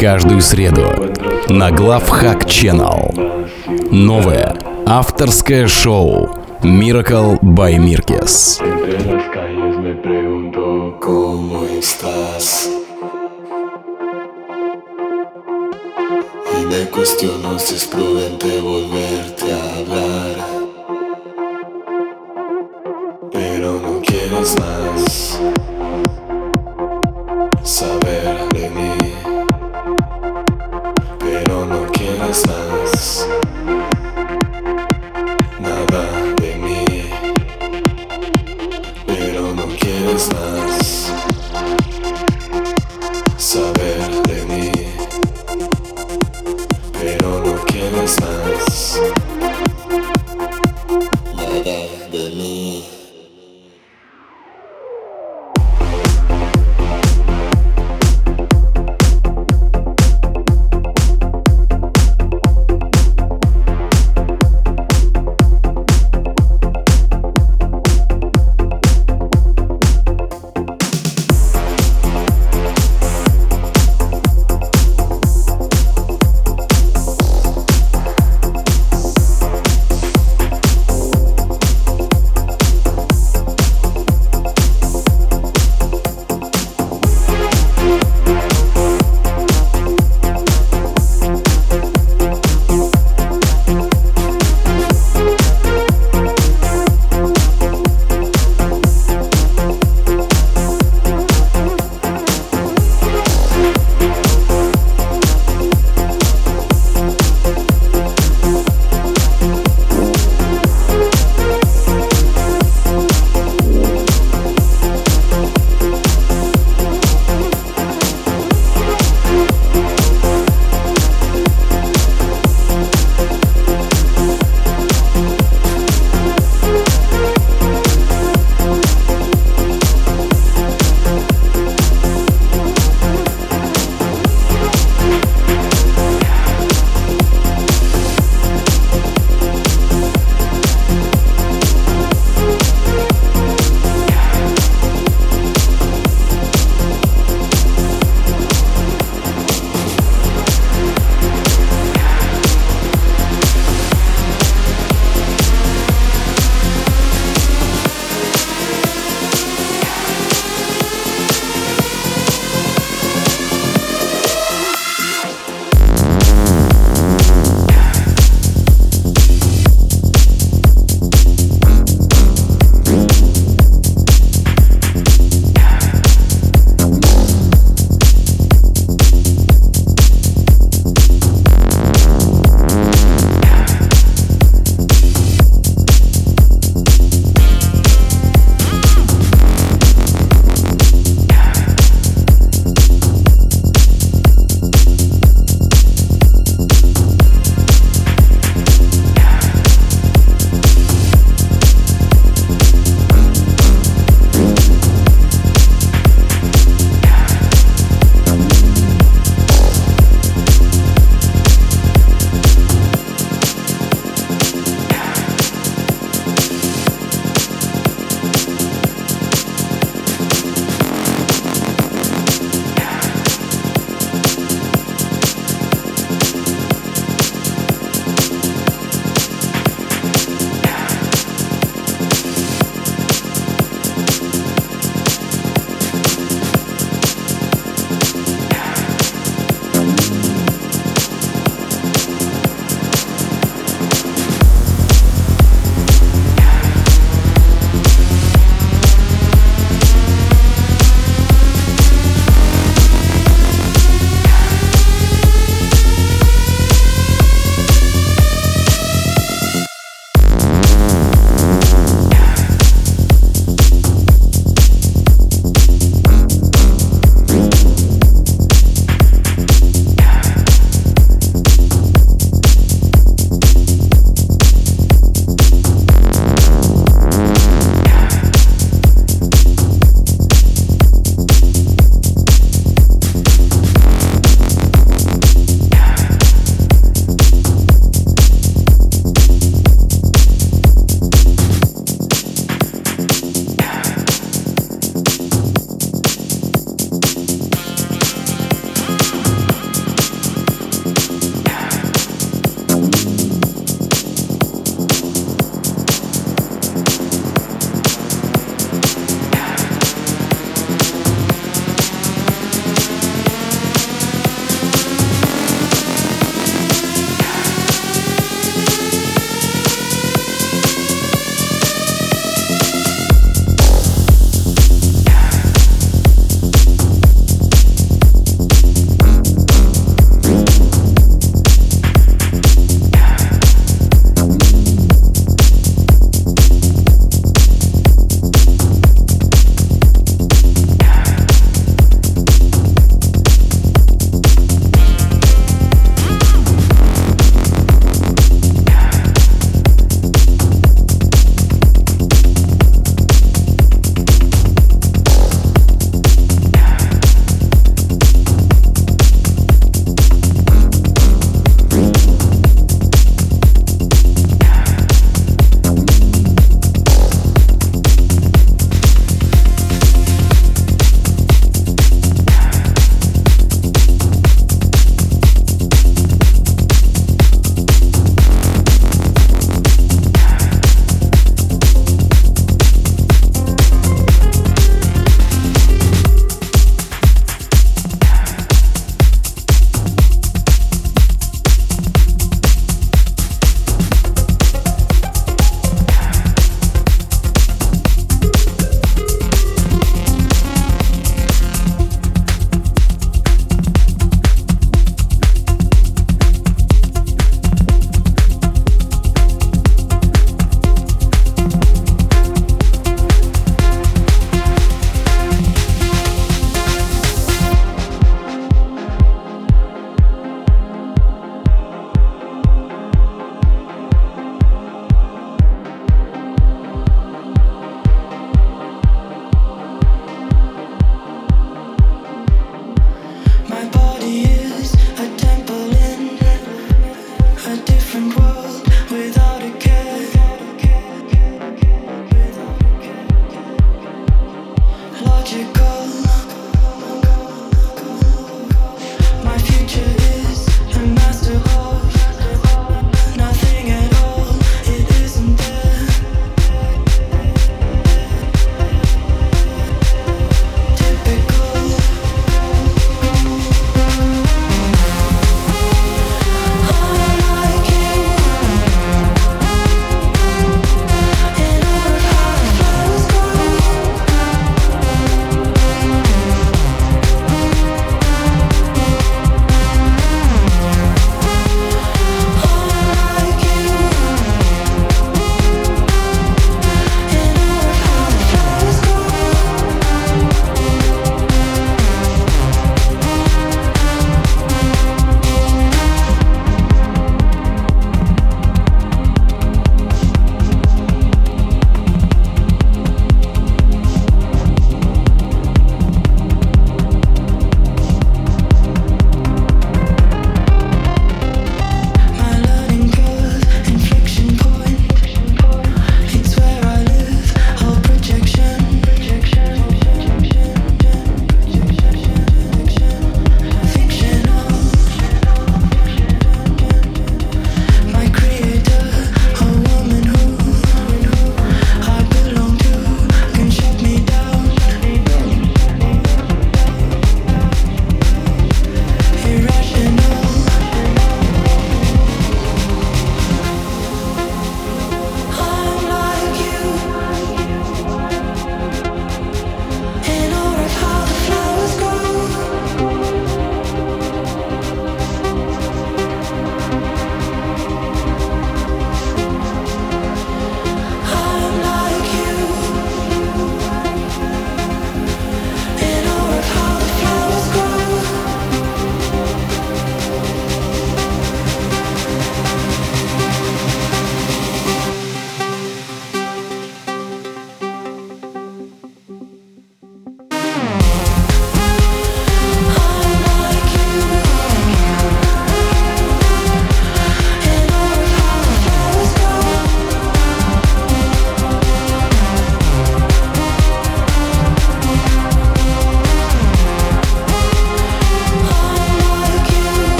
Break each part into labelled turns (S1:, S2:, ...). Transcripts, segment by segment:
S1: Каждую среду на Главхак Channel. Новое авторское шоу Miracle by Mirkes.
S2: Me cuestiono si es prudente volverte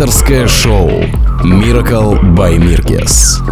S1: авторское шоу Miracle by Mirkes.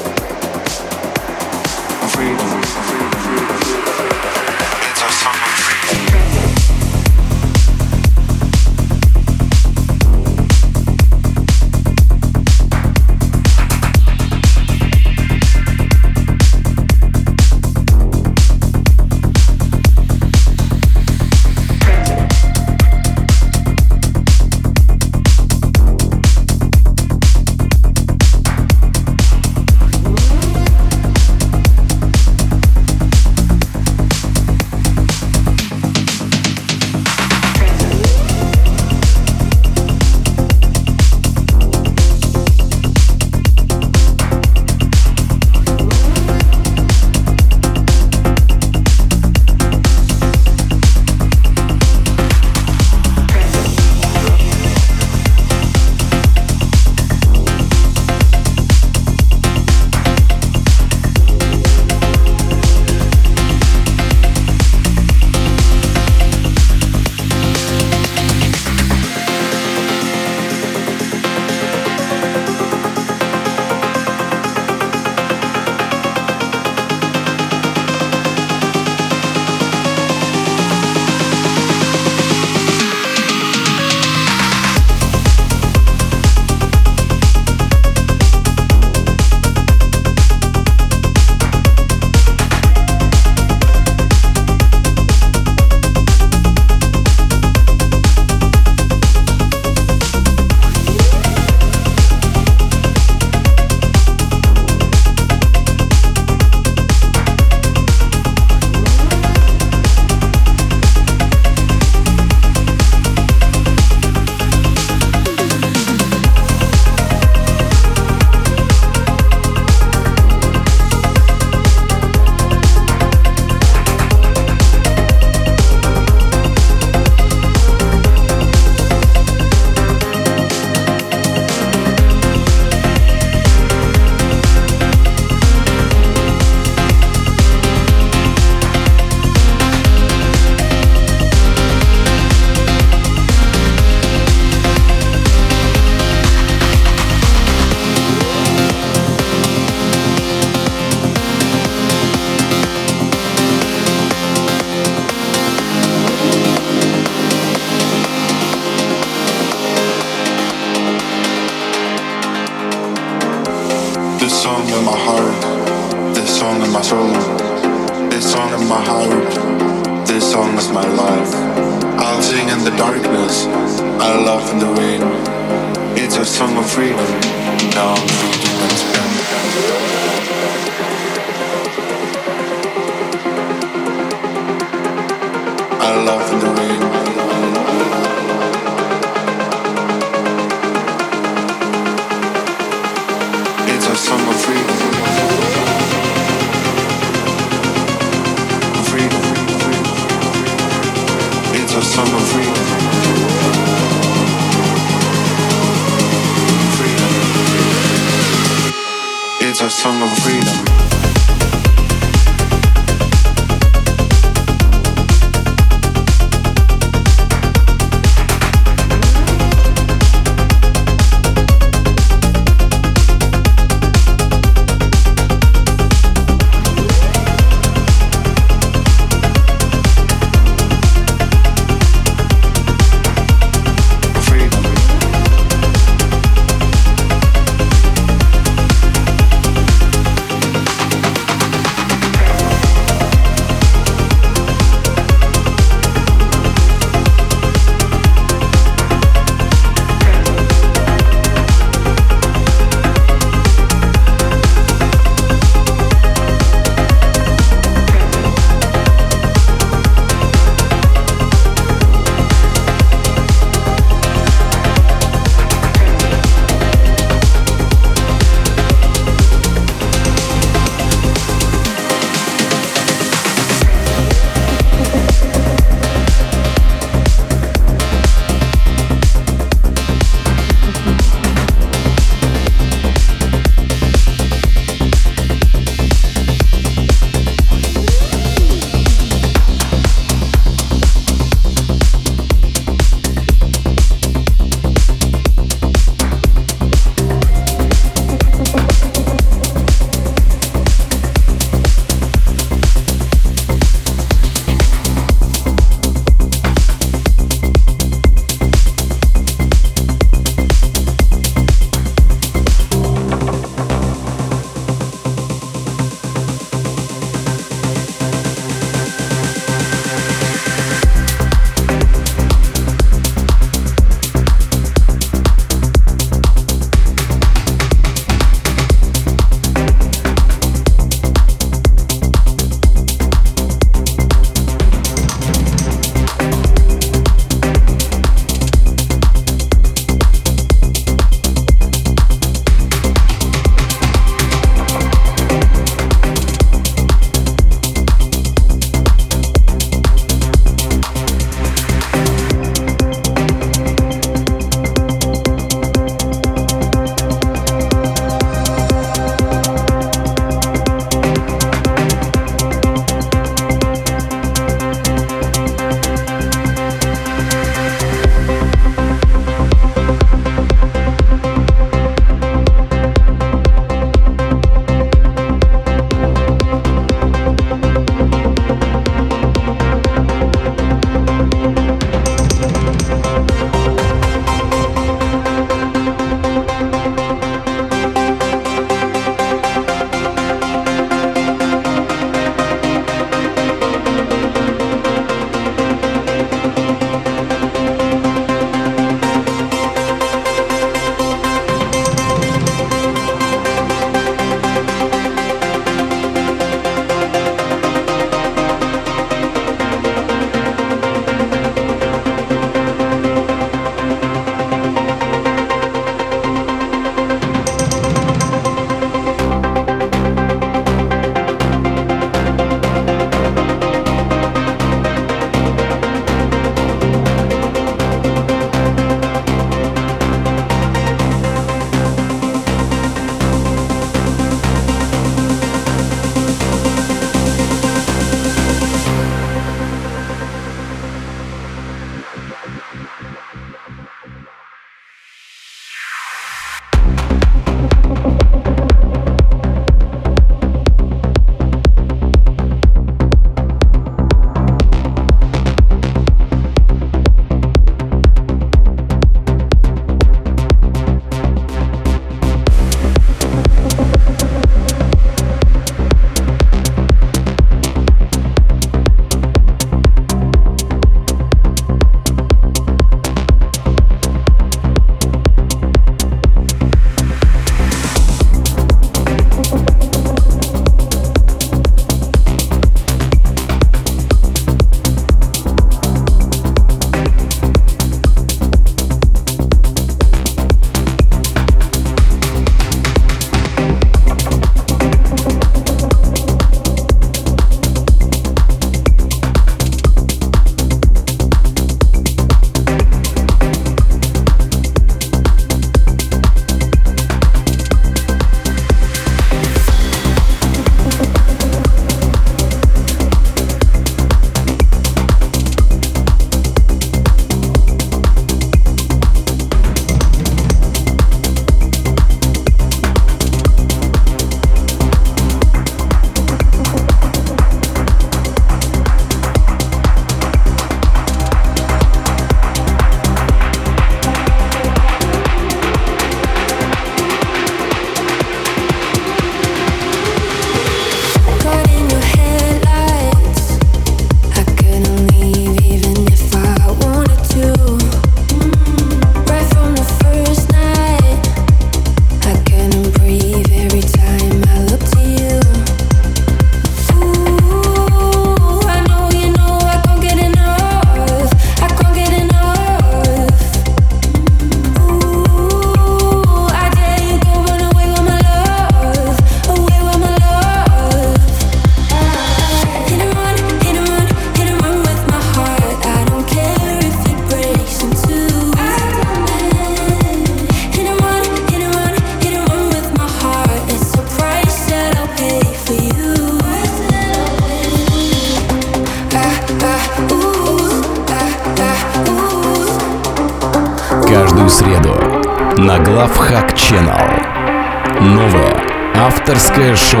S1: Авторское шоу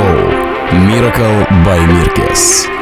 S1: Miracle by Mirkes.